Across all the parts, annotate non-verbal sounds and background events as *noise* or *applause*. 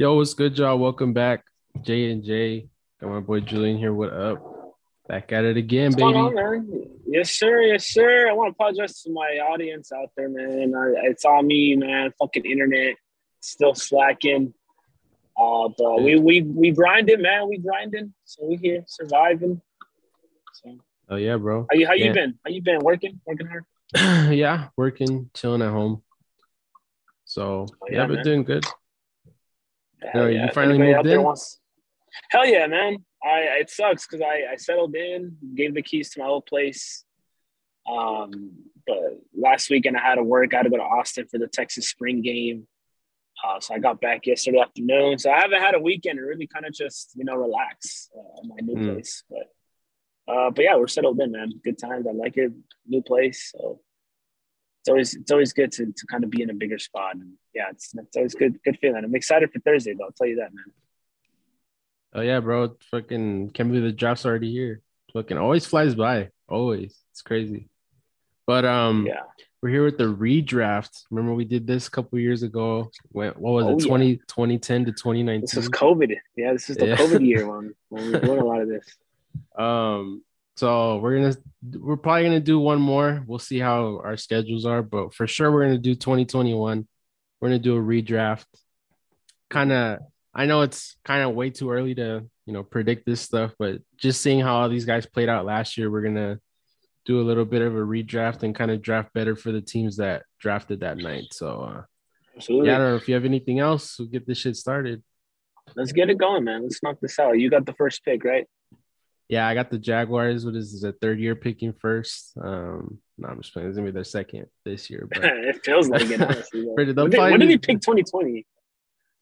Yo, what's good, y'all? Welcome back, J and J. Got my boy Julian here. What up? Back at it again, What's on, baby. man? Yes, sir. Yes, sir. I want to apologize to my audience out there, man. I, it's on me, man. Fucking internet still slacking. Uh, but we we we grinding, man. We grinding. So we here surviving. So Oh yeah, bro. how you how you been? How you been? Working, working hard. *clears throat* yeah, working, chilling at home. So Oh, yeah, yeah, man. doing good. Hell you finally moved in? wants- Hell yeah, man. I it sucks because I I settled in, gave the keys to my old place. Um, but last weekend I had to work. I had to go to Austin for the Texas spring game. Uh, so I got back yesterday afternoon. So I haven't had a weekend to really kind of just you know relax uh, my new Mm. place. But uh, but yeah, we're settled in, man. Good times. I like it. New place. So it's always it's always good to, to kind of be in a bigger spot. And yeah, it's it's always good good feeling. I'm excited for Thursday though. I'll tell you that, man. Oh yeah, bro. Fucking can't believe the draft's already here. Fucking always flies by. Always. It's crazy. But um Yeah. we're here with the redraft. Remember we did this a couple years ago. When, what was Oh, it? yeah. 20, 2010 to This is COVID. Yeah, this is the Yeah. COVID year *laughs* one. When we're doing a lot of this. Um, so we're gonna we're probably gonna do one more. We'll see how our schedules are, but for sure we're gonna do 2021. We're gonna do a redraft. Kind of, I know it's kind of way too early to you know predict this stuff, but just seeing how all these guys played out last year, we're gonna do a little bit of a redraft and kind of draft better for the teams that drafted that night. So uh, Absolutely. yeah, I don't know if you have anything else. We'll get this shit started. Let's get it going, man. Let's knock this out. You got the first pick, right? Yeah, I got the Jaguars. What is? A third year picking first? Um, no, I'm just playing. It's gonna be their second this year, but *laughs* it feels like it, *laughs* honestly. though. Pretty- they'll When did, when did he pick 2020?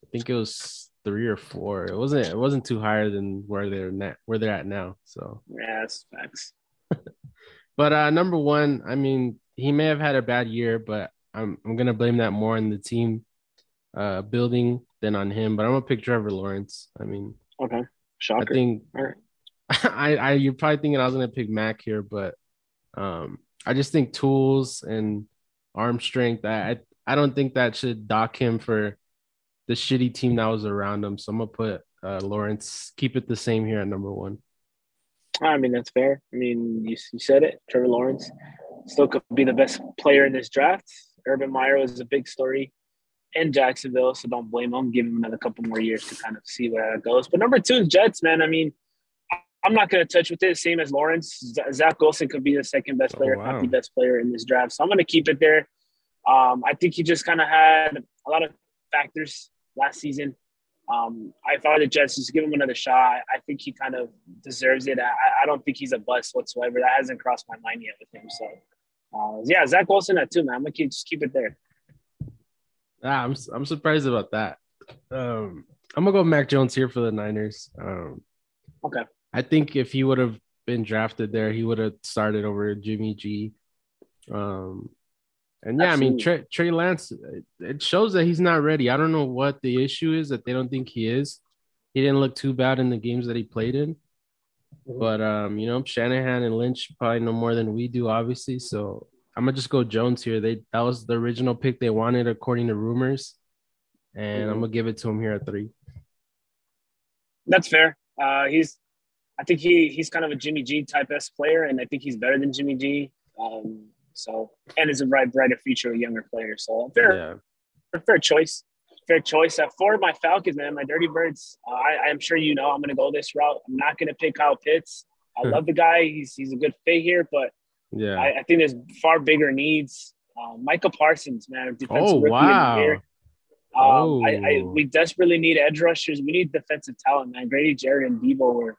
I think it was three or four. It wasn't. It wasn't too higher than where they're net, where they're at now. So, Yeah, that's facts. *laughs* but uh, number one, I mean, he may have had a bad year, but I'm I'm gonna blame that more on the team uh building than on him. But I'm gonna pick Trevor Lawrence. I mean, Okay. Shocking. I think All right. *laughs* I, I you're probably thinking I was gonna pick Mac here, but um I just think tools and arm strength. I I, don't think that should dock him for the shitty team that was around him. So I'm gonna put uh Lawrence, keep it the same here at number one. I mean, that's fair. I mean, you, you said it. Trevor Lawrence still could be the best player in this draft. Urban Meyer was a big story in Jacksonville, so don't blame him. Give him another couple more years to kind of see where that goes. But number two is Jets, man. I mean, I'm not going to touch with it. Same as Lawrence. Zach Wilson could be the second best Oh, player, if wow. not the best player in this draft. So I'm going to keep it there. Um, I think he just kind of had a lot of factors last season. Um, I thought the Jets just give him another shot. I think he kind of deserves it. I, I don't think he's a bust whatsoever. That hasn't crossed my mind yet with him. So, uh, yeah, Zach Wilson at two, man. I'm gonna keep just keep it there. Ah, I'm I'm surprised about that. Um I'm gonna go Mac Jones here for the Niners. Um Okay. I think if he would have been drafted there, he would have started over Jimmy G. Um, and yeah, I mean Trey, Trey Lance. it- shows that he's not ready. I don't know what the issue is that they don't think he is. He didn't look too bad in the games that he played in, Mhm. but um, you know Shanahan and Lynch probably know more than we do, obviously. So I'm gonna just go Jones here. They that was the original pick they wanted according to rumors, and I'm Mhm. gonna give it to him here at three. That's fair. Uh, he's, I think he he's kind of a Jimmy G type S player, and I think he's better than Jimmy G. Um, so and is a bright, brighter future, a younger player. So fair, Yeah, fair choice. Fair choice. At four, my Falcons, man, my Dirty Birds. Uh, I, I'm sure you know I'm going to go this route. I'm not going to pick Kyle Pitts. I Hmm. love the guy. He's he's a good fit here, but yeah. I, I think there's far bigger needs. Um, Micah Parsons, man, defensive oh rookie of the wow. year. Um, I, I, Oh. we desperately need edge rushers. We need defensive talent, man. Grady Jarrett and Debo were,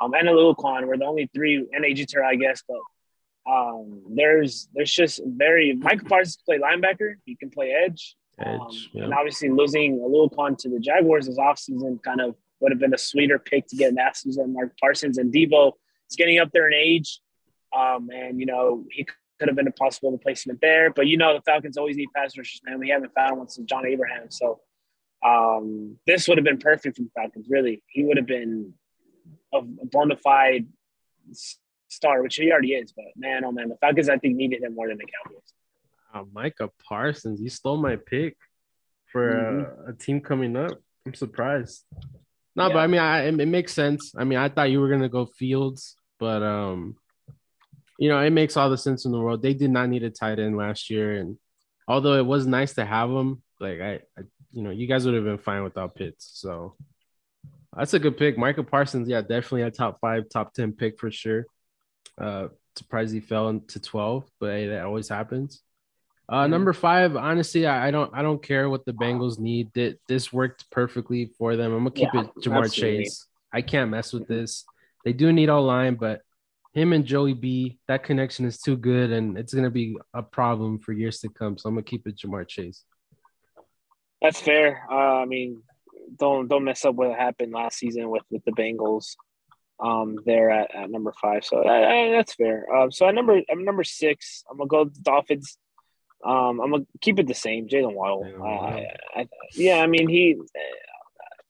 um, and Oluokun were the only three, and AJ I guess. But um, there's there's just very Michael Parsons can play linebacker. He can play edge. Um, Edge, yeah. And obviously losing Oluokun to the Jaguars this offseason kind of would have been a sweeter pick to get last season. Mark Parsons and Debo is getting up there in age. Um, and, you know, he could have been a possible replacement there. But, you know, the Falcons always need pass rushers, man. We haven't found one since John Abraham. So um, this would have been perfect for the Falcons, really. He would have been a, a bona fide star, which he already is. But, man, oh, man, the Falcons, I think, needed him more than the Cowboys. Wow, Micah Parsons, you stole my pick for uh, a team coming up. I'm surprised. No, yeah. but I mean, I, it, it makes sense. I mean, I thought you were gonna go Fields, but um, you know, it makes all the sense in the world. They did not need a tight end last year, and although it was nice to have them, like I, I you know, you guys would have been fine without Pitts. So that's a good pick. Micah Parsons, yeah, definitely a top five, top ten pick for sure. Uh, surprised he fell into twelve, but hey, that always happens. Uh, number five, honestly, I, I, don't I don't care what the Bengals need. That this worked perfectly for them. I'm gonna keep yeah, it Ja'Marr absolutely. Chase. I can't mess with this. They do need all line, but him and Joey B, that connection is too good, and it's gonna be a problem for years to come. So I'm gonna keep it Ja'Marr Chase. That's fair. Uh, I mean, don't don't mess up what happened last season with with the Bengals. Um, there at, at number five, so that's fair. Uh, so at number I'm number six. I'm gonna go the Dolphins. Um, I'm gonna keep it the same. Jaylen Waddle. Uh, I, yeah, I mean he.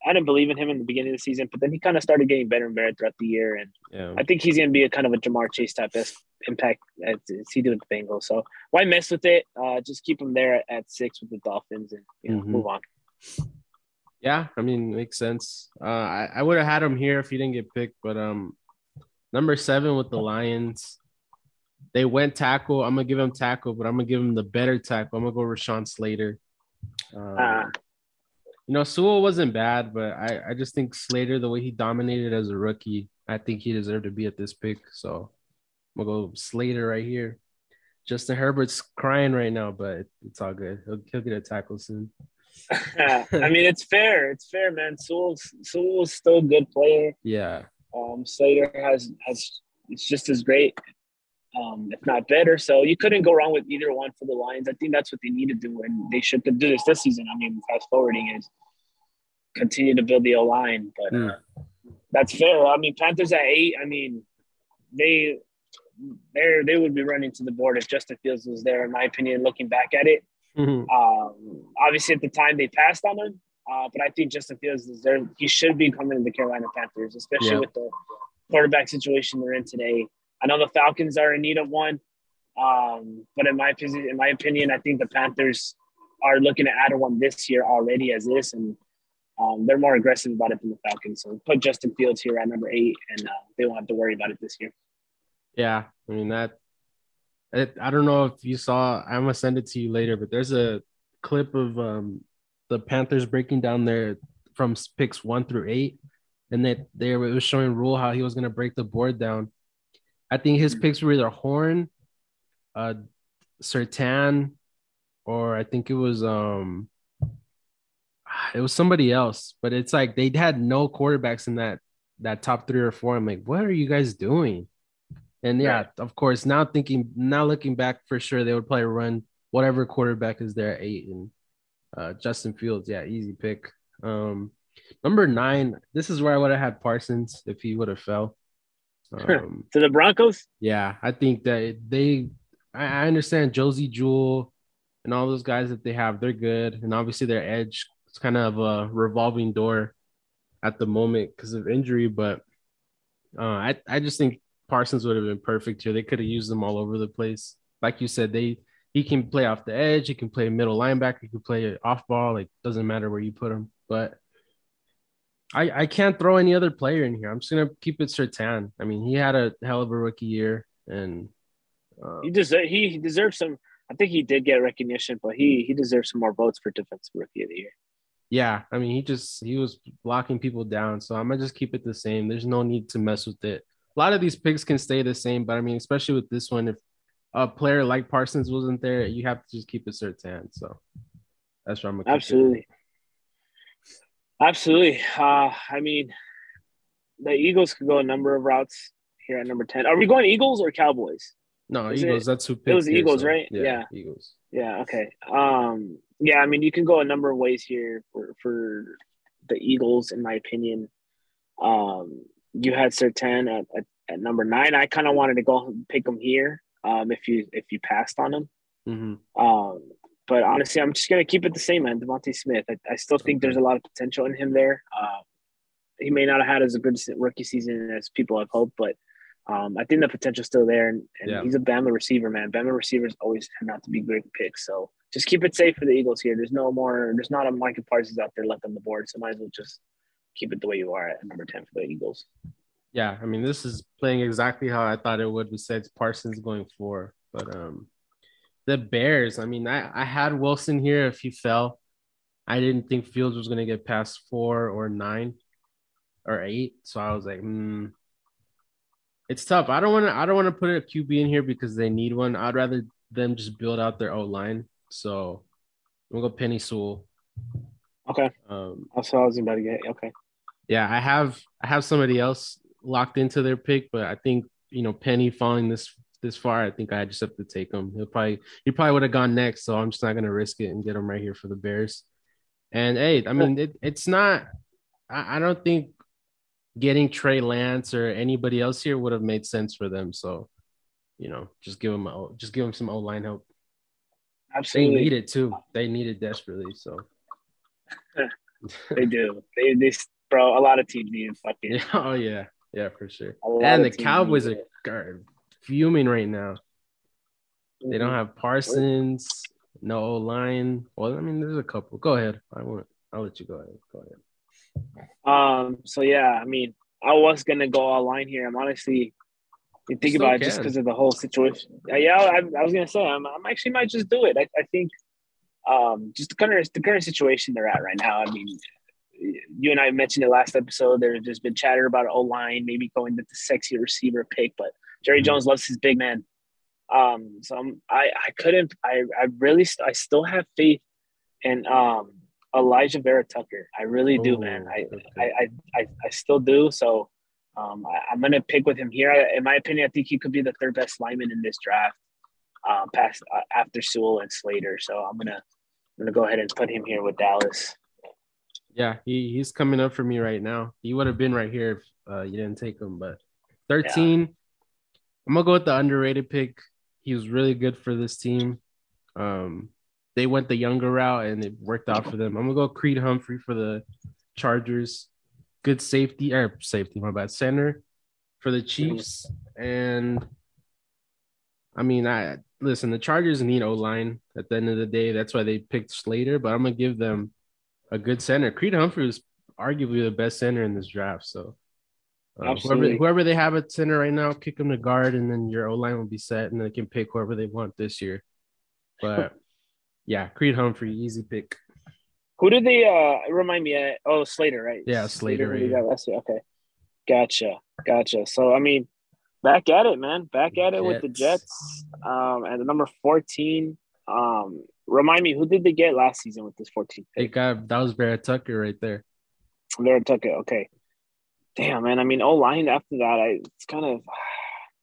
I didn't believe in him in the beginning of the season, but then he kind of started getting better and better throughout the year, and yeah. I think he's going to be a kind of a Ja'Marr Chase type of impact as, as he did with the Bengals. So why mess with it? Uh, just keep him there at, at, six with the Dolphins and you know, mm-hmm. move on. Yeah, I mean, makes sense. Uh, I, I would have had him here if he didn't get picked, but um, number seven with the Lions. They went tackle. I'm gonna give him tackle, but I'm gonna give him the better tackle. I'm gonna go Rashawn Slater. Um, uh, you know, Sewell wasn't bad, but I, I just think Slater, the way he dominated as a rookie, I think he deserved to be at this pick. So I'm gonna go Slater right here. Justin Herbert's crying right now, but it's all good. He'll, he'll get a tackle soon. *laughs* I mean, it's fair. It's fair, man. Sewell's Sewell's still a good player. Yeah. Um, Slater has has it's just as great um, if not better. So you couldn't go wrong with either one for the Lions. I think that's what they need to do, and they should do this this season. I mean, fast forwarding is continue to build the O line, but mm. that's fair. I mean, Panthers at eight. I mean, they they they would be running to the board if Justin Fields was there. In my opinion, looking back at it, mm-hmm. um, obviously at the time they passed on him, uh, but I think Justin Fields is there. He should be coming to the Carolina Panthers, especially yeah. with the quarterback situation they're in today. I know the Falcons are in need of one, um, but in my in my opinion, I think the Panthers are looking to add one this year already as is, and um, they're more aggressive about it than the Falcons. So put Justin Fields here at number eight, and uh, they won't have to worry about it this year. Yeah, I mean that. It, I don't know if you saw. I'm gonna send it to you later, but there's a clip of um, the Panthers breaking down their from picks one through eight, and that they, they was showing Rhule how he was gonna break the board down I think his picks were either Horn, uh, Surtain, or I think it was um, it was somebody else. But it's like they had no quarterbacks in that that top three or four. I'm like, what are you guys doing? And yeah, right. of course, now thinking, now looking back, for sure they would probably run whatever quarterback is there at eight and uh, Justin Fields. Yeah, easy pick. Um, number nine. This is where I would have had Parsons if he would have fell. Um, to the Broncos? Yeah, I think that they. I, understand Josey Jewell and all those guys that they have. They're good, and obviously their edge is kind of a revolving door at the moment because of injury. But uh, I I just think Parsons would have been perfect here. They could have used them all over the place. Like you said, they he can play off the edge. He can play middle linebacker. He can play off ball. Like doesn't matter where you put him. But I, I can't throw any other player in here. I'm just gonna keep it Surtain. I mean, he had a hell of a rookie year, and uh, he deserves he deserves some. I think he did get recognition, but he he deserves some more votes for defensive rookie of the year. Yeah, I mean, he just he was blocking people down, so I'm gonna just keep it the same. There's no need to mess with it. A lot of these picks can stay the same, but I mean, especially with this one, if a player like Parsons wasn't there, you have to just keep a certain hand. So that's where I'm gonna absolutely. Absolutely. Uh, I mean, the Eagles could go a number of routes here at number 10. Are we going Eagles or Cowboys? No, Is Eagles. It, that's who It was here, Eagles, so, right? Yeah, yeah, Eagles. Yeah, okay. Um, yeah, I mean, you can go a number of ways here for, for the Eagles, in my opinion. Um, you had Surtain at, at, at number nine. I kind of wanted to go pick him here. Um, if you if you passed on him. Mm-hmm. Um, but honestly, I'm just gonna keep it the same, man. DeVonta Smith. I, I still think there's a lot of potential in him there. Uh, he may not have had as a good rookie season as people have hoped, but Um, I think the potential's still there, and, and Yeah. he's a Bama receiver, man. Bama receivers always turn out to be great picks. So just keep it safe for the Eagles here. There's no more. There's not a Michael Parsons out there left on the board, so might as well just keep it the way you are at number ten for the Eagles. Yeah, I mean, this is playing exactly how I thought it would. Besides Parsons going four, but um, the Bears. I mean, I I had Wilson here if he fell. I didn't think Fields was gonna get past four or nine or eight, so I was like, hmm. It's tough. I don't want to. I don't want to put a QB in here because they need one. I'd rather them just build out their O line. So I'm gonna go Penei Sewell. Okay, Um, that's what I was about to get. Okay, yeah, I have I have somebody else locked into their pick, but I think you know Penei falling this this far, I think I just have to take him. He'll probably he probably would have gone next, so I'm just not gonna risk it and get him right here for the Bears. And hey, I mean it, it's not. I, I don't think getting Trey Lance or anybody else here would have made sense for them. So you know, just give them a, just give them some O line help. They absolutely. need it too. They need it desperately. So *laughs* They do. They they bro. A lot of teams need fucking. yeah, *laughs* oh yeah, yeah for sure. And the Cowboys are, fuming right now. They don't have Parsons, no O line. Well, I mean, there's a couple. Go ahead. I want. I'll let you go ahead. Go ahead. Um. So yeah, I mean, I was gonna go all line here. I'm honestly, you think about it just because of the whole situation. Yeah, yeah I, I was gonna say I'm, I'm actually might just do it. I, I think, um, just the current the current situation they're at right now. I mean, you and I mentioned it last episode. There's just been chatter about O line maybe going with the sexy receiver pick, but Jerry Mhm. Jones loves his big man. Um, so I'm, I I couldn't. I I really st- I still have faith in um Alijah Vera-Tucker. I really do, Oh, man. I, okay. I, I, I, I still do. So um, I, I'm going to pick with him here. I, in my opinion, I think he could be the third best lineman in this draft, um, past uh, after Sewell and Slater. So I'm gonna I'm gonna go ahead and put him here with Dallas. Yeah, he, he's coming up for me right now. He would have been right here if uh, you didn't take him. But 13, I'm gonna go with the underrated pick. He was really good for this team. Um, they went the younger route and it worked out for them. I'm gonna go Creed Humphrey for the Chargers. Good safety or safety, my bad. Center for the Chiefs. And I mean, I listen, the Chargers need O line at the end of the day. That's why they picked Slater, but I'm gonna give them a good center. Creed Humphrey was arguably the best center in this draft. So uh, whoever, whoever they have at center right now, kick them to guard, and then your O line will be set, and they can pick whoever they want this year. But *laughs* yeah, Creed Humphrey, easy pick. Who did they uh, remind me? Of? Oh, Slater, right? Yeah, Slater, who right got last year. Okay, gotcha, gotcha. So I mean, back at it, man. Back at it with the Jets. Jets. Um, and the number fourteen. Um, remind me, who did they get last season with this 14th They got that was Vera-Tucker right there. Vera-Tucker. Okay. Damn, man. I mean, O line after that, I it's kind of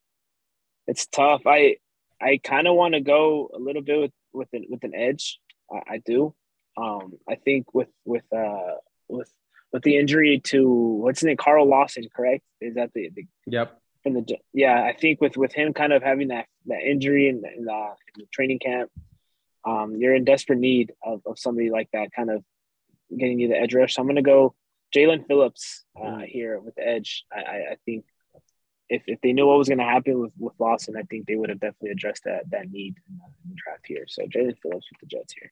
*sighs* it's tough. I I kind of want to go a little bit with with an, with an edge. I, I do. Um, I think with with uh with with the injury to what's his name, Carl Lawson, correct? Is that the, the Yep. from the yeah? I think with with him kind of having that that injury in in the, in the training camp, um, you're in desperate need of, of somebody like that, kind of getting you the edge rush. So I'm gonna go Jaelan Phillips uh, here with the edge. I, I, I think if, if they knew what was going to happen with, with Lawson, I think they would have definitely addressed that that need in the, draft here. So Jaelan Phillips with the Jets here.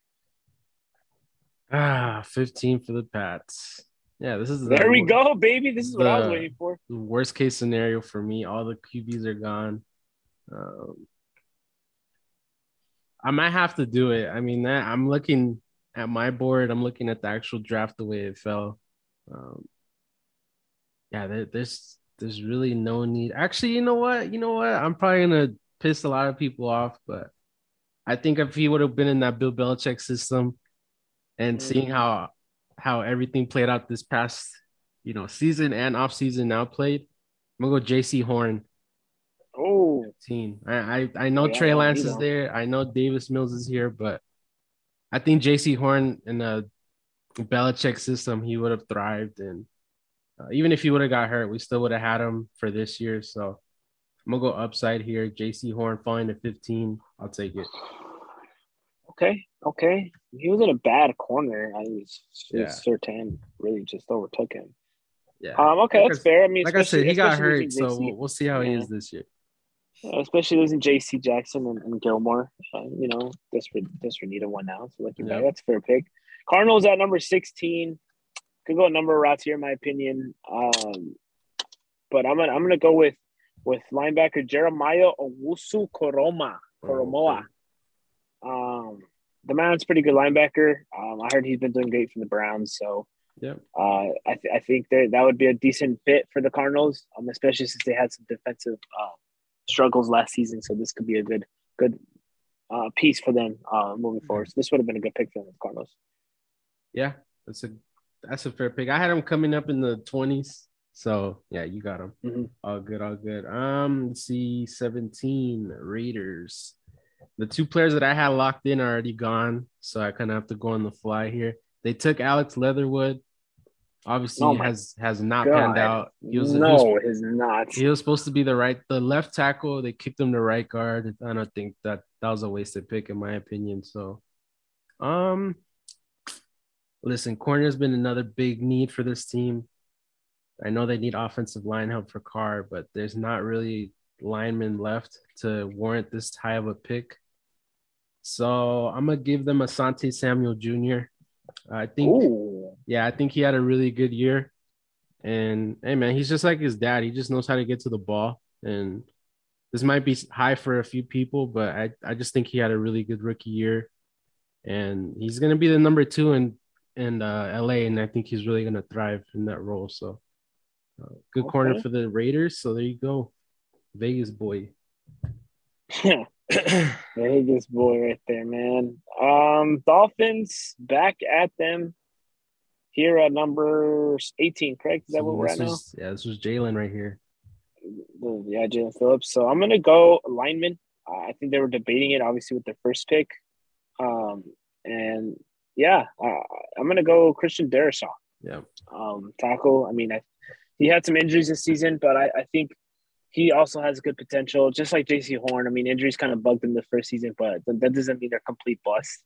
Ah, 15 for the Pats. Yeah, this is the There we go, baby. This is what I was waiting for. worst case scenario for me. All the QBs are gone. Um, I might have to do it. I mean, that I'm looking at my board. I'm looking at the actual draft the way it fell. Um, yeah, there, there's there's really no need. Actually, you know what? You know what? I'm probably gonna piss a lot of people off, but I think if he would have been in that Bill Belichick system and Mm. seeing how how everything played out this past you know season and off season now played, I'm gonna go Jaycee Horn. Oh, Team. I I, I know Yeah, Trey Lance is there. I know Davis Mills is here, but I think Jaycee Horn in the Belichick system he would have thrived, and uh, even if he would have got hurt, we still would have had him for this year. So I'm gonna go upside here. Jaycee Horn falling to 15. I'll take it. okay, okay. He was in a bad corner. I was Yeah. Surtain really just overtook him. Yeah. Um, okay, Like that's I- fair. I mean, like I said, he got hurt, so we'll, we'll see how he is this year. Especially losing J.C. Jackson and, and Gilmore. Uh, you know, desperate, desperate need of one now. So lucky Yeah. yeah. that's a fair pick. Cardinals at number sixteen. Could go a number of routes here, in my opinion. Um, but I'm gonna I'm gonna go with with linebacker Jeremiah Owusu Koroma. Koramoah. Um, the man's pretty good linebacker. Um, I heard he's been doing great for the Browns, so yeah, uh, I, th- I think that that would be a decent fit for the Cardinals, um, especially since they had some defensive uh, struggles last season. So this could be a good good uh, piece for them uh, moving forward. So this would have been a good pick for them, the Cardinals. Yeah, that's a that's a fair pick. I had him coming up in the twenties, so yeah, you got him. Mhm. All good, all good. Um, let's see, seventeen Raiders. The two players that I had locked in are already gone, so I kind of have to go on the fly here. They took Alex Leatherwood. Obviously, Oh has has not panned out. He was, he no, was it's not. he was supposed to be the right, the left tackle. They kicked him to right guard. I don't think that that was a wasted pick, in my opinion. So, um, listen, corner's been another big need for this team. I know they need offensive line help for Carr, but there's not really linemen left to warrant this high of a pick. So I'm gonna give them Asante Samuel Jr. I think Ooh. Yeah, I think he had a really good year. And hey, man, he's just like his dad. He just knows how to get to the ball. And this might be high for a few people, but I, I just think he had a really good rookie year. And he's gonna be the number two in in uh, LA, and I think he's really gonna thrive in that role. So, uh, good corner for the Raiders. So there you go, Vegas boy. *laughs* Vegas boy right there, man. Um, Dolphins back at them here at number 18, correct? Is that So where we're at now? Yeah, this was Jaelan right here. Yeah, Jaelan Phillips. So I'm gonna go lineman. Uh, I think they were debating it, obviously, with their first pick. Um, and yeah, uh, I'm gonna go Christian Darrisaw, Yeah, um, tackle. I mean, I, he had some injuries this season, but I, I think he also has good potential, just like Jaycee Horn. I mean, injuries kind of bugged him the first season, but that doesn't mean they're complete bust.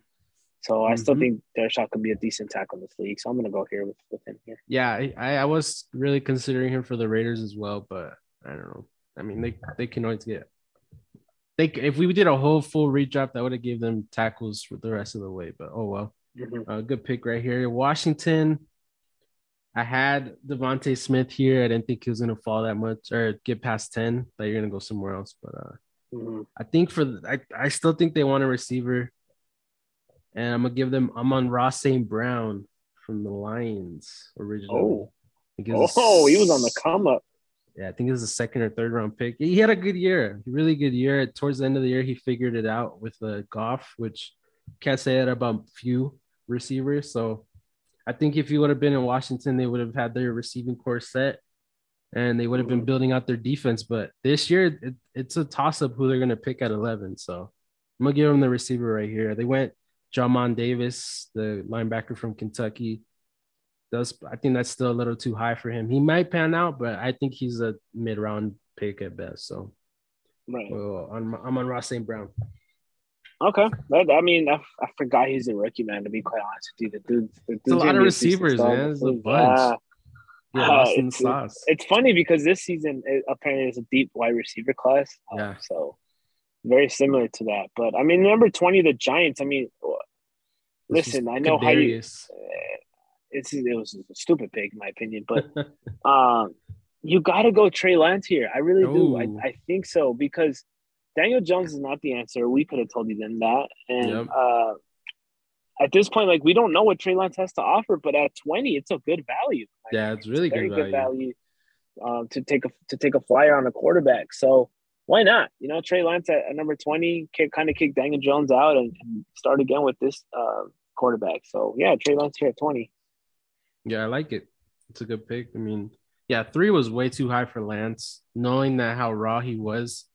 So I still Mhm. think Darrisaw could be a decent tackle in this league. So I'm gonna go here with, with him here. yeah. I, I was really considering him for the Raiders as well, but I don't know. I mean, they they can always get. They if we did a whole full redraft, that would have gave them tackles for the rest of the way. But oh well, uh, good pick right here. Washington. I had DeVonta Smith here. I didn't think he was gonna fall that much or get past ten. But you're gonna go somewhere else. But uh, Mhm. I think for the, I I still think they want a receiver, and I'm gonna give them. Amon-Ra St. Brown from the Lions originally. Oh. I think it was Oh, he was on the come up. yeah, I think it was a second or third round pick. He had a good year, really good year. Towards the end of the year, he figured it out with the Goff, which can't say that about few receivers. So I think if he would have been in Washington, they would have had their receiving core set and they would have been Mhm. building out their defense. But this year, it, it's a toss up who they're going to pick at 11. So I'm going to give them the receiver right here. They went Jamin Davis, the linebacker from Kentucky. Does I think that's still a little too high for him. He might pan out, but I think he's a mid round pick at best. So Right. well, I'm, Amon-Ra St. Brown. Okay. That, I mean, I, I forgot he's a rookie, man, to be quite honest with you. The dude, the It's a lot of receivers, man. It's a bunch. Yeah, Uh, lost in the it's- It's funny because this season it, apparently is a deep wide receiver class. Um, Yeah. So very similar to that. But I mean, number 20, the Giants, I mean, listen, I know how you, Kadarius. it's, it was a stupid pick, in my opinion, but *laughs* um, you got to go Trey Lance here. I really do. I, I think so because Daniel Jones is not the answer. We could have told you then that. And Yep. uh, at this point, like we don't know what Trey Lance has to offer, but at 20, it's a good value. I Yeah, it's really very good value. value um, to take a to take a flyer on a quarterback. So why not? You know, Trey Lance at, at number 20 can kind of kick Daniel Jones out and, and start again with this uh, quarterback. So yeah, Trey Lance here at 20. Yeah, I like it. It's a good pick. I mean, yeah, three was way too high for Lance. Knowing that how raw he was,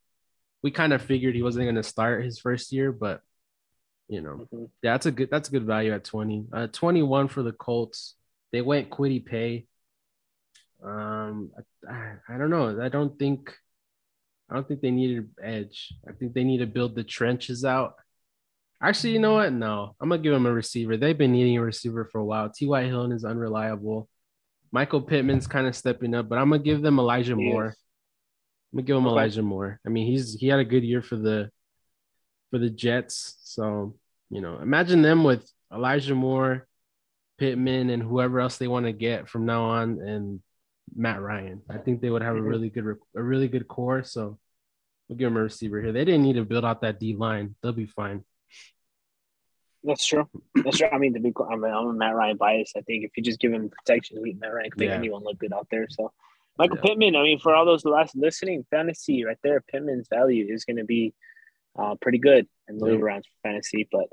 we kind of figured he wasn't going to start his first year, but you know, Mhm. yeah, that's a good that's a good value at twenty. Uh, twenty one for the Colts. They went Kwity Paye. Um, I, I don't know. I don't think I don't think they needed edge. I think they need to build the trenches out. Actually, you know what? No, I'm gonna give them a receiver. They've been needing a receiver for a while. T.Y. Hilton is unreliable. Michael Pittman's kind of stepping up, but I'm gonna give them Elijah Moore. I'm gonna give him Okay. Elijah Moore. I mean, he's he had a good year for the for the Jets. So you know, imagine them with Elijah Moore, Pittman, and whoever else they want to get from now on, and Matt Ryan. I think they would have a Mhm. really good a really good core. So we'll give them a receiver here. They didn't need to build out that D line. They'll be fine. That's true. That's true. I mean, to be, I mean, I'm a Matt Ryan bias. I think if you just give him protection, he- Matt Ryan can make Yeah. anyone look good out there. So, Michael Yeah. Pittman. I mean, for all those last listening, fantasy right there, Pittman's value is going to be uh, pretty good in the Yeah. rounds for fantasy. But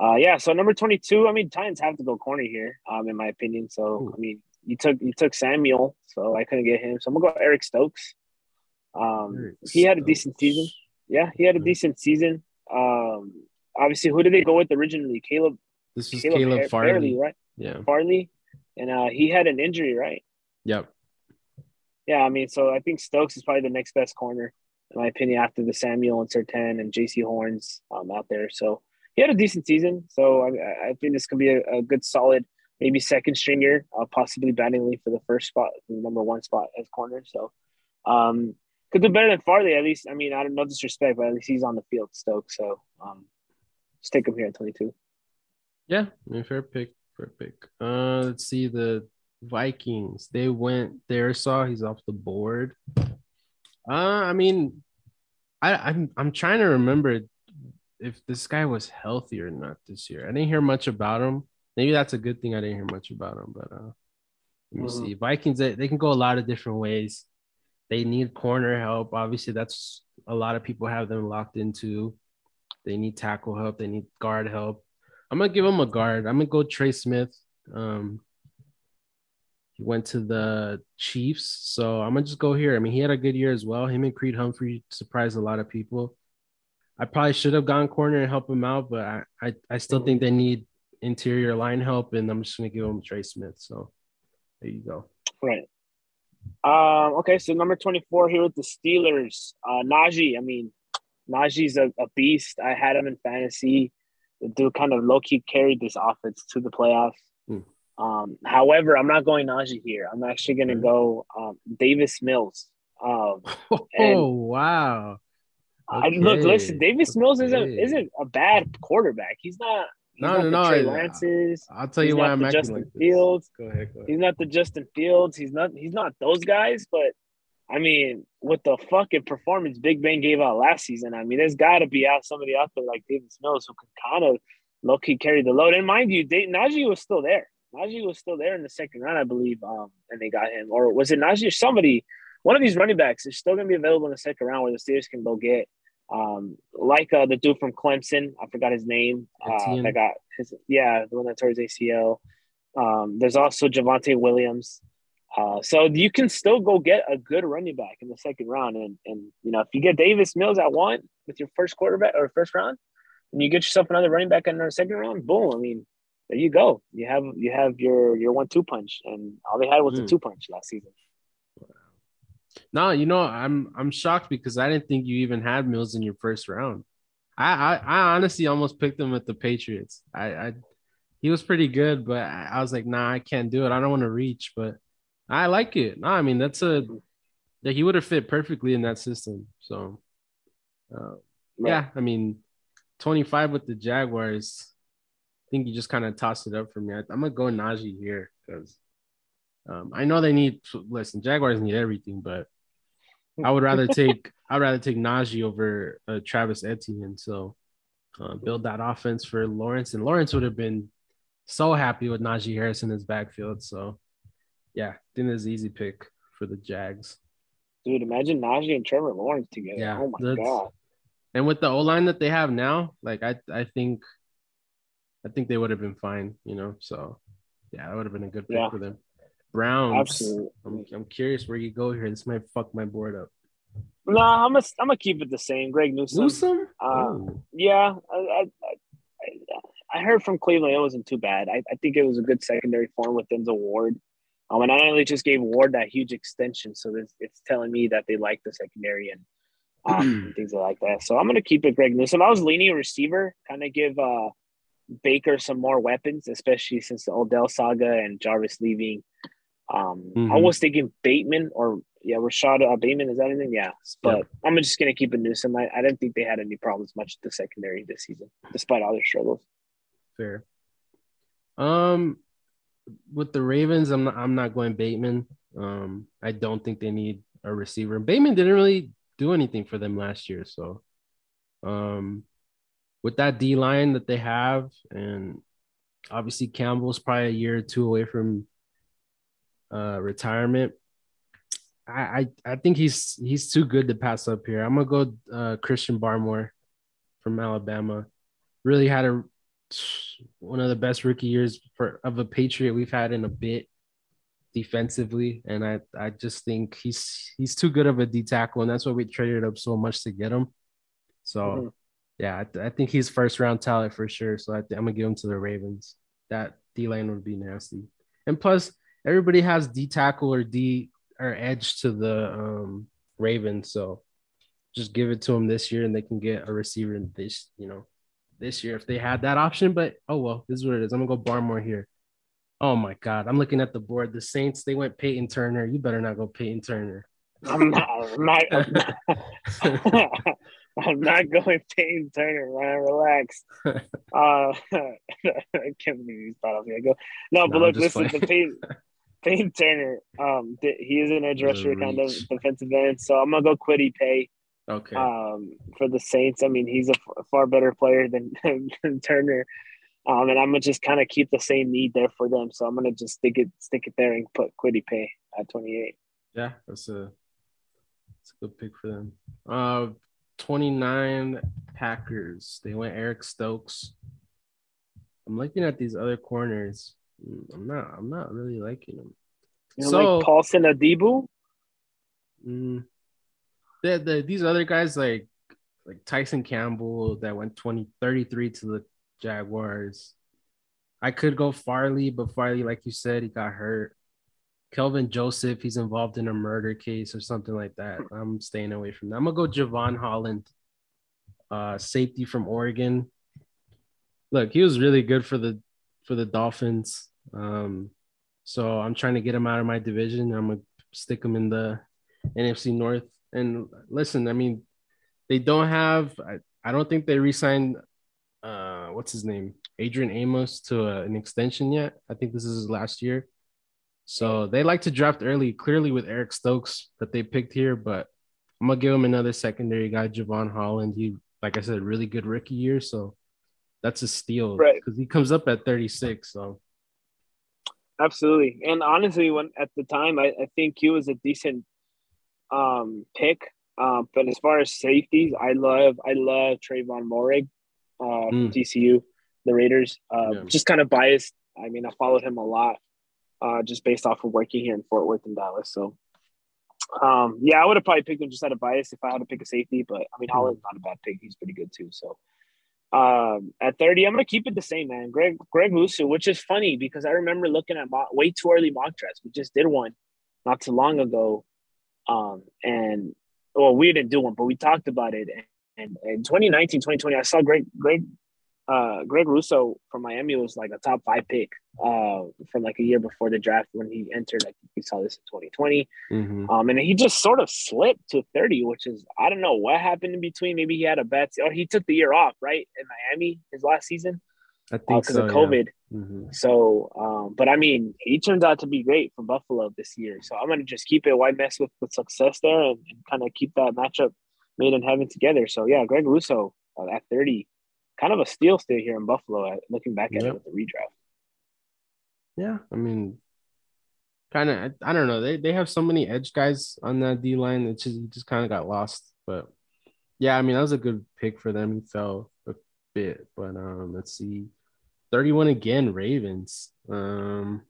uh, yeah, so number 22. I mean, Titans have to go corner here, um, in my opinion. So, Ooh. I mean, you took you took Samuel, so I couldn't get him. So I'm gonna go Eric Stokes. Um, Eric he had a decent Stokes. season. Yeah, he had a Mhm. decent season. Um, obviously, who did they go with originally? Caleb This was Caleb, Caleb, Har- Farley. Farley, right? Yeah. Farley, and uh, he had an injury, right? Yep. Yeah, I mean, so I think Stokes is probably the next best corner, in my opinion, after the Samuel and Surtain and Jaycee Horns um, out there. So he had a decent season. So I, I think this could be a, a good, solid, maybe second stringer, uh, possibly batting lead for the first spot, the number one spot as corner. So um, could do better than Farley, at least. I mean, I don't know disrespect, but at least he's on the field, Stokes. So um, just take him here at 22. Yeah, fair pick, fair pick. Uh, let's see the Vikings. They went Darrisaw he's off the board. Uh, I mean, I, I'm I'm trying to remember if this guy was healthy or not this year. I didn't hear much about him. Maybe that's a good thing. I didn't hear much about him. But uh, let me Mhm. see. Vikings. They, they can go a lot of different ways. They need corner help. Obviously, that's a lot of people have them locked into. They need tackle help. They need guard help. I'm gonna give him a guard. I'm gonna go Trey Smith. Um, he went to the Chiefs, so I'm gonna just go here. I mean, he had a good year as well. Him and Creed Humphrey surprised a lot of people. I probably should have gone corner and help him out, but I I, I still think they need interior line help, and I'm just gonna give him Trey Smith. So there you go. Right. Um, okay, so number 24 here with the Steelers. Uh, Najee, I mean, Najee's a, a beast. I had him in fantasy. The dude kind of low key carried this offense to the playoffs. Hmm. Um, however, I'm not going Najee here. I'm actually going to go um, Davis Mills. Um, *laughs* Oh wow! I, look, listen, Davis Mills isn't isn't a bad quarterback. He's not. He's No, not no, the no, Trey Lances. I'll tell you why I'm Justin like. Fields. Go ahead. Go ahead. He's not the Justin Fields. He's not. He's not those guys. But I mean, with the fucking performance Big Ben gave out last season, I mean, there's got to be out somebody out there like Davis Mills who can kind of low key carry the load. And mind you, Dave, Najee was still there. Najee was still there in the second round, I believe, um, and they got him. Or was it Najee or somebody? One of these running backs is still going to be available in the second round where the Steelers can go get. Um, like uh, the dude from Clemson, I forgot his name. Uh, that got his, yeah, the one that tore his ACL. Um, there's also Javonte Williams. Uh, so you can still go get a good running back in the second round, and and you know if you get Davis Mills at one with your first quarterback or first round, and you get yourself another running back in the second round, boom! I mean, there you go. You have you have your your one two punch, and all they had was a Mm. two punch last season. No, you know, I'm I'm shocked because I didn't think you even had Mills in your first round. I I, I honestly almost picked him with the Patriots. I, I he was pretty good, but I, I was like, nah, I can't do it. I don't want to reach, but I like it. No, I mean that's a that he would have fit perfectly in that system. So uh, yeah, I mean, 25 with the Jaguars. I think you just kind of tossed it up for me. I, I'm gonna go Najee here because um, I know they need. Listen, Jaguars need everything, but I would rather *laughs* take I'd rather take Najee over uh, Travis Etienne. So uh, build that offense for Lawrence, and Lawrence would have been so happy with Najee Harris in his backfield. So yeah, I think easy pick for the Jags. dude. Imagine Najee and Trevor Lawrence together. Yeah, oh my god. And with the O line that they have now, like I I think I think they would have been fine, you know. So yeah, that would have been a good pick Yeah. for them. Browns. Absolutely. I'm I'm curious where you go here. This might fuck my board up. No, I'm gonna I'm gonna keep it the same. Greg Newsome. Newsome? Uh, Oh. Yeah, I, I, I, I heard from Cleveland it wasn't too bad. I, I think it was a good secondary form with Denzel Ward. Um, and I only just gave Ward that huge extension, so it's, it's telling me that they like the secondary and um, and things like that. So I'm gonna keep it Greg Newsome. I was leaning receiver, kind of give uh, Baker some more weapons, especially since the Odell saga and Jarvis leaving. Um, mm-hmm. I was thinking Bateman or yeah, Rashod uh, Bateman. Is that anything? Yeah, but yep. I'm just gonna keep it Newsome. I, I didn't think they had any problems much the secondary this season, despite all their struggles. Fair. Um, with the Ravens, I'm not. I'm not going Bateman. Um, I don't think they need a receiver. Bateman didn't really do anything for them last year, so um, with that D line that they have, and obviously Campbell's probably a year or two away from uh, retirement. I, I, I think he's he's too good to pass up here. I'm gonna go uh, Christian Barmore from Alabama. Really had a one of the best rookie years for of a Patriot we've had in a bit defensively, and I I just think he's he's too good of a D tackle, and that's why we traded up so much to get him. So, mm-hmm. yeah, I, I, think he's first round talent for sure. So I am gonna give him to the Ravens. That D line would be nasty, and plus everybody has D tackle or D or edge to the um, Ravens. So just give it to them this year, and they can get a receiver in this you know this year if they had that option. But oh well, this is what it is. I'm gonna go Barmore here. Oh my God. I'm looking at the board. The Saints, they went Peyton Turner. You better not go Peyton Turner. I'm not, I'm not, I'm not, I'm not going Peyton Turner, man. Relax. *laughs* Uh, I can't believe you thought I was going to go. No, but no, look, listen, the Peyton, Peyton Turner, um, he is an edge rusher, kind of defensive end. So I'm to go Kwity Paye. Okay. Um, for the Saints, I mean, he's a f- far better player than, *laughs* than Turner. Um, and I'm gonna just kind of keep the same need there for them. So I'm gonna just stick it stick it there and put Kwity Paye at 28. Yeah, that's a that's a good pick for them. Uh, 29 Packers. They went Eric Stokes. I'm looking at these other corners. Mm, I'm not. I'm not really liking them. You know, so, like Paulson Adebo. Mm, the, the these other guys like like Tyson Campbell that went 20 33 to the Jaguars. I could go Farley, but Farley, like you said, he got hurt. Kelvin Joseph, he's involved in a murder case or something like that. I'm staying away from that. I'm gonna go Jevon Holland, uh, safety from Oregon. Look, he was really good for the for the Dolphins. Um, so I'm trying to get him out of my division. I'm gonna stick him in the NFC North. And listen, I mean, they don't have. I, I don't think they re-signed uh, what's his name, Adrian Amos to uh, an extension yet. I think this is his last year. So they like to draft early, clearly with Eric Stokes that they picked here, but I'm gonna give him another secondary guy, Jevon Holland. He, like I said, really good rookie year, so that's a steal, right? Because he comes up at 36. So absolutely, and honestly, when at the time, I, I think he was a decent um, pick. Um, but as far as safeties, I love I love Trevon Moehrig uh, mm. TCU, the Raiders. Uh, yeah. Just kind of biased. I mean, I followed him a lot, uh, just based off of working here in Fort Worth and Dallas. So, um, yeah, I would have probably picked him just out of bias if I had to pick a safety. But I mean. Holland's not a bad pick. He's pretty good too. So, um, at 30, I'm gonna keep it the same, man. Greg Greg Rousseau, which is funny because I remember looking at mock, way too early mock drafts. We just did one not too long ago, um, and well, we didn't do one, but we talked about it. And in 2019, 2020, I saw Greg Greg uh, Greg Rousseau from Miami was like a top five pick uh, from like a year before the draft when he entered. I think we saw this in 2020. Mm-hmm. Um, and he just sort of slipped to 30, which is I don't know what happened in between. Maybe he had a bad or he took the year off, right? In Miami, his last season. I think because uh, so, of COVID. Yeah. Mm-hmm. So, um, but I mean, he turns out to be great for Buffalo this year. So I'm gonna just keep it. Why mess with with success there and, and kind of keep that matchup made in heaven together. So yeah, Greg Rousseau uh, at 30, kind of a steal still here in Buffalo. looking back at yep. it with the redraft. Yeah, I mean, kind of. I, I, don't know. They they have so many edge guys on that D line. It just just kind of got lost. But yeah, I mean that was a good pick for them. He fell a bit, but um, let's see, 31 again, Ravens. Um,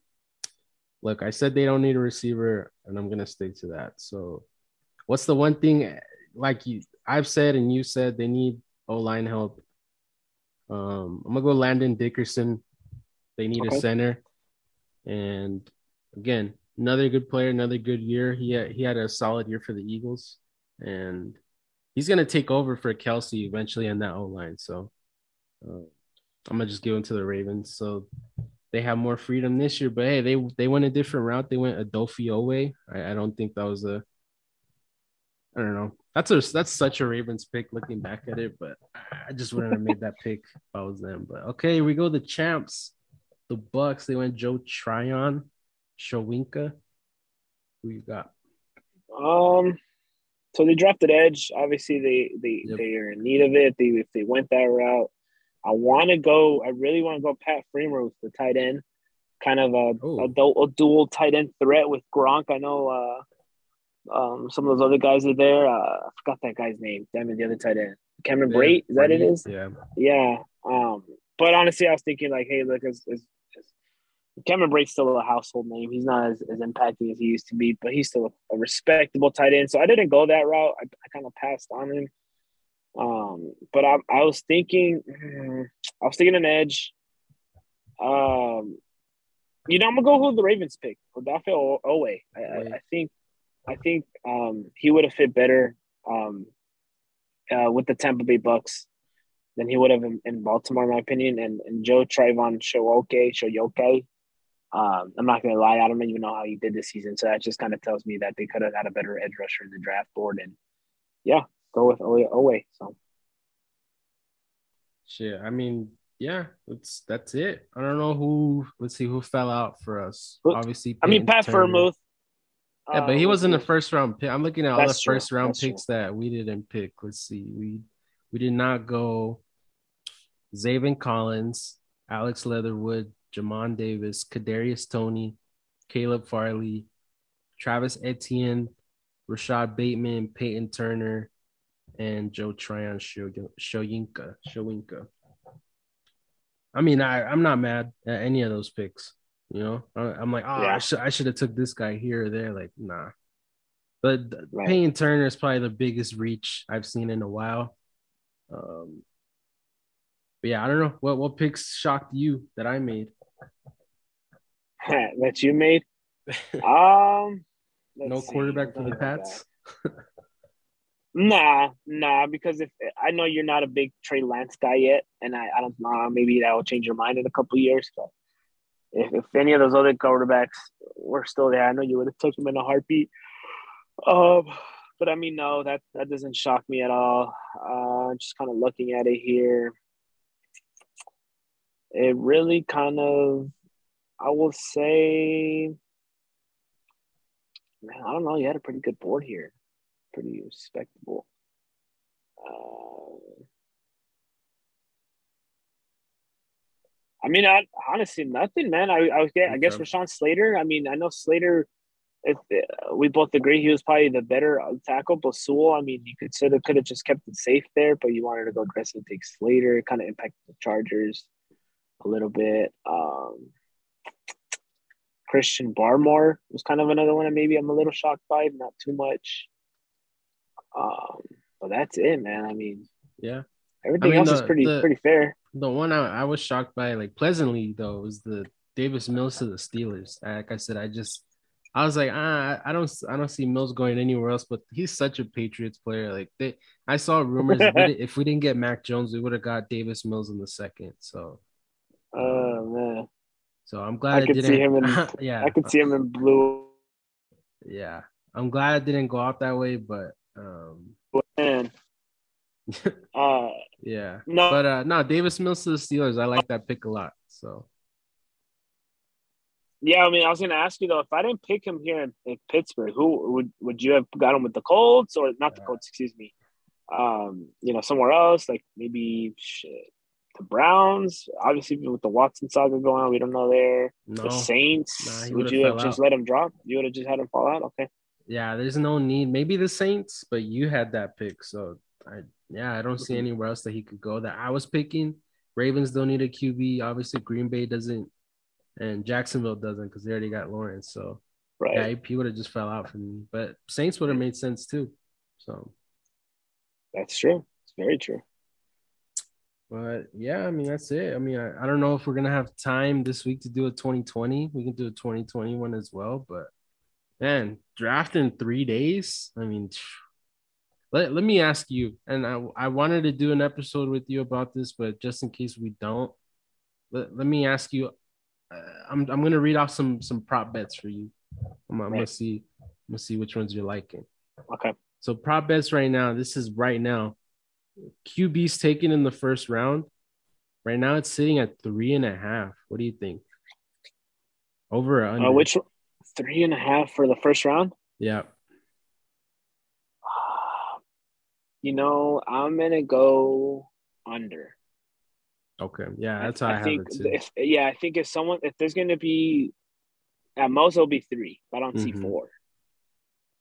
look, I said they don't need a receiver, and I'm gonna stick to that. So, what's the one thing like you I've said and you said they need O line help. Um, I'm gonna go Landon Dickerson. They need okay. a center, and again, another good player, another good year. He had, he had a solid year for the Eagles, and he's gonna take over for Kelce eventually on that O line. So uh, I'm gonna just give them to the Ravens. So they have more freedom this year. But hey, they they went a different route. They went Odafe Oweh. I, I don't think that was a. I don't know. That's a that's such a Ravens pick looking back at it, but I just wouldn't have made that *laughs* pick if I was them. But okay, we go the champs, the Bucs. They went Joe Tryon, Showinka. Who you got? Um, so they dropped drafted edge. Obviously, they they yep. they are in need of it. They if they went that route, I want to go. I really want to go Pat Freiermuth, the tight end, kind of a, a, a, dual tight end threat with Gronk. I know uh, um, some of those other guys are there. Uh, I forgot that guy's name. Damn it, the other tight end, Cameron yeah, Brate. Is that it is? Yeah. Yeah. Um, but honestly, I was thinking like, hey, look, as, as, as Cameron Brate's still a household name. He's not as, as impacting as he used to be, but he's still a, a respectable tight end. So I didn't go that route. I, I kind of passed on him. Um, but I, I was thinking, I was thinking an edge. Um, you know, I'm gonna go with the Ravens pick, Odafe Oweh. I, I, I think, I think um, he would have fit better um, uh, with the Tampa Bay Bucs than he would have in, in Baltimore, in my opinion. And, and Joe Trayvon Showoke, Shoyoke, um, I'm not gonna lie, I don't even know how he did this season. So that just kind of tells me that they could have had a better edge rusher in the draft board. And yeah, go with Oweh. So shit. I mean, yeah, that's that's it. I don't know who. Let's see who fell out for us. Obviously, I mean Pat Freiermuth. Yeah, but he uh, was in the first round pick. I'm looking at all the first true. round that's picks true. that we didn't pick. Let's see. We we did not go Zaven Collins, Alex Leatherwood, Jamin Davis, Kadarius Toney, Caleb Farley, Travis Etienne, Rashod Bateman, Peyton Turner, and Joe Tryon Shoyinka. Shoyinka. I mean, I, I'm not mad at any of those picks. You know, I, am like, oh, yeah. I should I should have took this guy here or there. Like, nah. But right. Peyton Turner is probably the biggest reach I've seen in a while. Um, but yeah, I don't know what what picks shocked you that I made. *laughs* that you made. *laughs* um, no quarterback for the Pats. *laughs* Nah, nah, because if I know you're not a big Trey Lance guy yet, and I, I don't know, maybe that will change your mind in a couple years. But if, if any of those other quarterbacks were still there, I know you would have took them in a heartbeat. Um, but I mean, no, that that doesn't shock me at all. Uh, just kind of looking at it here, it really kind of, I will say, man, I don't know. You had a pretty good board here pretty respectable. Uh, I mean, I, honestly, nothing, man. I, I was, I guess Rashawn Slater. I mean, I know Slater. If uh, we both agree, he was probably the better tackle. But Sewell, I mean, you could sort of could have just kept it safe there, but you wanted to go aggressive, take Slater. It kind of impacted the Chargers a little bit. Um, Christian Barmore was kind of another one that maybe I'm a little shocked by, not too much. Um, but that's it, man. I mean, yeah, everything I mean, else the, is pretty the, pretty fair. The one I, I was shocked by, like pleasantly though, was the Davis Mills to the Steelers. Like I said, I just I was like, ah, I don't, I don't see Mills going anywhere else. But he's such a Patriots player. Like they, I saw rumors if we *laughs* didn't get Mac Jones, we would have got Davis Mills in the second. So, oh man. So I'm glad I could see him in. *laughs* yeah, I could see him in blue. Yeah, I'm glad it didn't go out that way, but um, Man. *laughs* uh, yeah. No, but uh, no, Davis Mills to the Steelers. I like that pick a lot. So. Yeah, I mean, I was going to ask you though, if I didn't pick him here in, in, Pittsburgh, who would would you have got him with the Colts or not the Colts? Excuse me. Um, you know, somewhere else, like maybe shit, the Browns. Obviously, with the Watson saga going on, we don't know there. No. The Saints. Nah, would you have just out. let him drop? You would have just had him fall out. Okay. Yeah, there's no need. Maybe the Saints, but you had that pick, so I yeah, I don't see mm-hmm. anywhere else that he could go that I was picking. Ravens don't need a QB. Obviously, Green Bay doesn't, and Jacksonville doesn't because they already got Lawrence. So right. yeah, he would have just fell out for me. But Saints would have made sense too. So that's true. It's very true. But yeah, I mean that's it. I mean, I, I don't know if we're gonna have time this week to do a 2020. We can do a 2021 as well, but man, draft in three days. I mean, let, let me ask you, and I, I wanted to do an episode with you about this, but just in case we don't, let, let me ask you I'm I'm gonna read off some some prop bets for you. I'm, I'm gonna see I'm gonna see which ones you're liking. Okay. So prop bets right now. This is right now. QB's taken in the first round. Right now it's sitting at three and a half. What do you think? Over or under? Uh, which three and a half for the first round? Yeah. *sighs* You know, I'm gonna go under. Okay. Yeah, that's how I, have think if yeah, I think if someone if there's gonna be at most it'll be three. I don't see Mhm. four.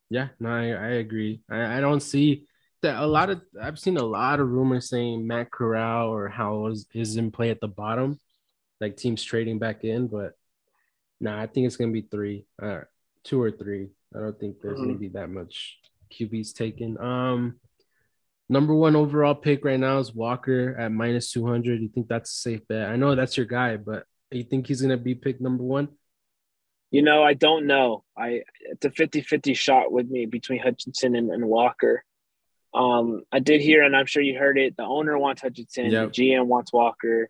Yeah, no, I, I agree. I, I don't see that a lot of I've seen a lot of rumors saying Matt Corral or Howell is, is in play at the bottom, like teams trading back in, but nah, I think it's gonna be three, uh, two or three. I don't think there's gonna Mhm. be that much QBs taken. Um, number one overall pick right now is Walker at minus two hundred. You think that's a safe bet? I know that's your guy, but you think he's gonna be picked number one? You know, I don't know. I it's a 50-50 shot with me between Hutchinson and, and Walker. Um, I did hear, and I'm sure you heard it. The owner wants Hutchinson. Yep. The GM wants Walker.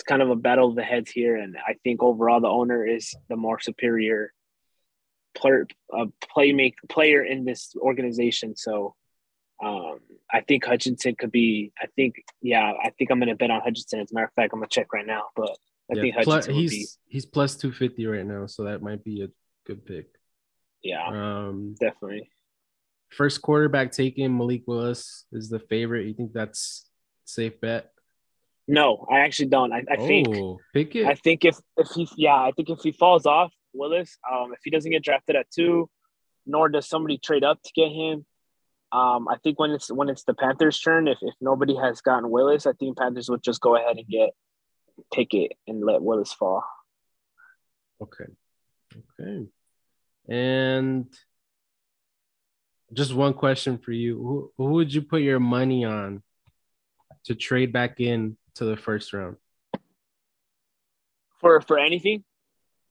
It's kind of a battle of the heads here, and I think overall the owner is the more superior player, uh, playmake player in this organization. So, um, I think Hutchinson could be. I think, yeah, I think I'm going to bet on Hutchinson. As a matter of fact, I'm to check right now, but I Yeah, think Hutchinson would he's be. he's plus two fifty right now, so that might be a good pick. Yeah, Um, definitely. first quarterback taken, Malik Willis is the favorite. You think that's safe bet? No, I actually don't. I, I think oh, pick it. I think if if he yeah, I think if he falls off Willis, um, if he doesn't get drafted at two, nor does somebody trade up to get him, um, I think when it's when it's the Panthers' turn, if if nobody has gotten Willis, I think Panthers would just go ahead and get Pickett and let Willis fall. okay, okay, and just one question for you: Who who would you put your money on to trade back in to the first round For for anything?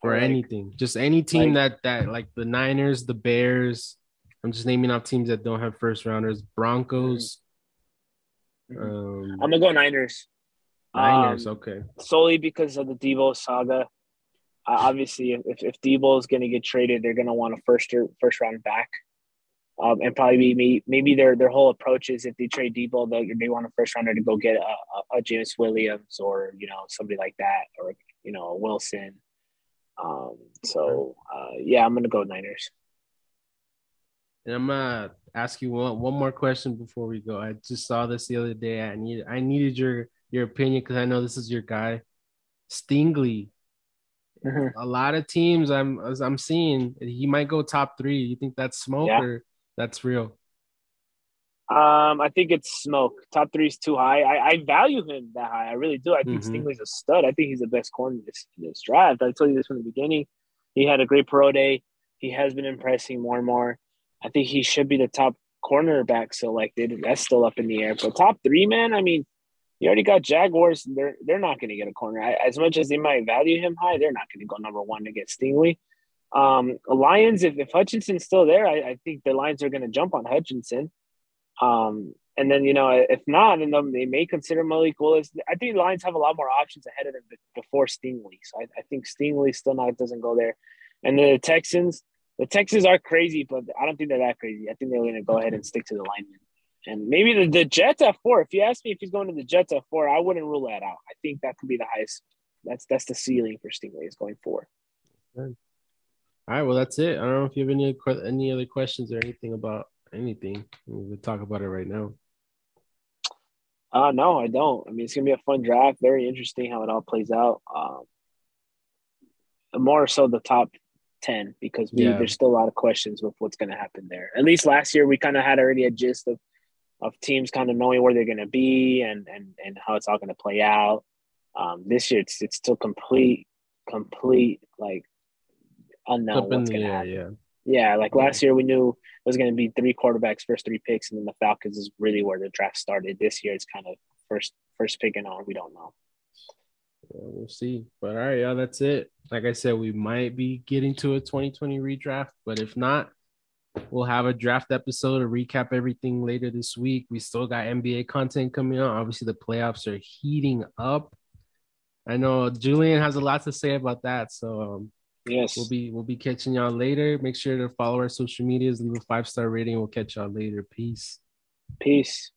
for Like- anything? Just any team like- that that like the Niners, the Bears. I'm just naming off teams that don't have first rounders. Broncos. Um, I'm gonna go Niners. Niners. Um, okay. solely because of the Deebo saga. Uh, obviously, if if Deebo is to get traded, they're to want a first or first round back, um, and probably maybe maybe their their whole approach is if they trade Deebo, they they want a first rounder to go get a, a, Jameson Williams or you know somebody like that or you know a Wilson. Um, so uh, yeah, I'm going to go Niners. And I'm gonna ask you one, one more question before we go. I just saw this the other day. I need I needed your your opinion because I know this is your guy, Stingley. A lot of teams I'm as I'm seeing he might go top three. You think that's smoke Yeah. or that's real? Um, I think it's smoke. Top three is too high. I, I value him that high. I really do. I think Mhm. Stingley's a stud. I think he's the best corner in this, in this draft. I told you this from the beginning. He had a great pro day. He has been impressing more and more. I think he should be the top cornerback. Like that's still up in the air. But top three, man. I mean, you already got Jaguars. They're they're not going to get a corner. I, as much as they might value him high, they're not going to go number one to get Stingley. Um, Lions. If if Hutchinson's still there, I, I think the Lions are going to jump on Hutchinson. Um, and then you know if not, then they may consider Malik Willis. I think the Lions have a lot more options ahead of them before Stingley. So I, I think Stingley still not doesn't go there. And then the Texans, the Texans are crazy, but I don't think they're that crazy. I think they're going to go ahead and stick to the linemen. And maybe the, the Jets at four. If you ask me if he's going to the Jets at four, I wouldn't rule that out. I think that could be the highest. That's that's the ceiling for Stingley is going four. All right, well that's it. I don't know if you have any any other questions or anything about anything. We'll talk about it right now. Uh no, I don't. I mean, it's gonna be a fun draft. Very interesting how it all plays out. Um, more so the top ten because we, Yeah. there's still a lot of questions with what's gonna happen there. At least last year, we kind of had already a gist of of teams kind of knowing where they're gonna be and and and how it's all gonna play out. Um, this year, it's it's still complete, complete like unknown Up what's gonna happen. yeah. Yeah, like last year we knew it was going to be three quarterbacks, first three picks, and then the Falcons is really where the draft started. This year it's kind of first first pick and on. We don't know. Yeah, we'll see. But all right, yeah, that's it. Like I said, we might be getting to a 2020 redraft, but if not, we'll have a draft episode to recap everything later this week. We still got NBA content coming out. Obviously, the playoffs are heating up. I know Julian has a lot to say about that. So um, yes, we'll be we'll be catching y'all later. Make sure to follow our social medias, leave a five star rating. We'll catch y'all later. Peace. Peace.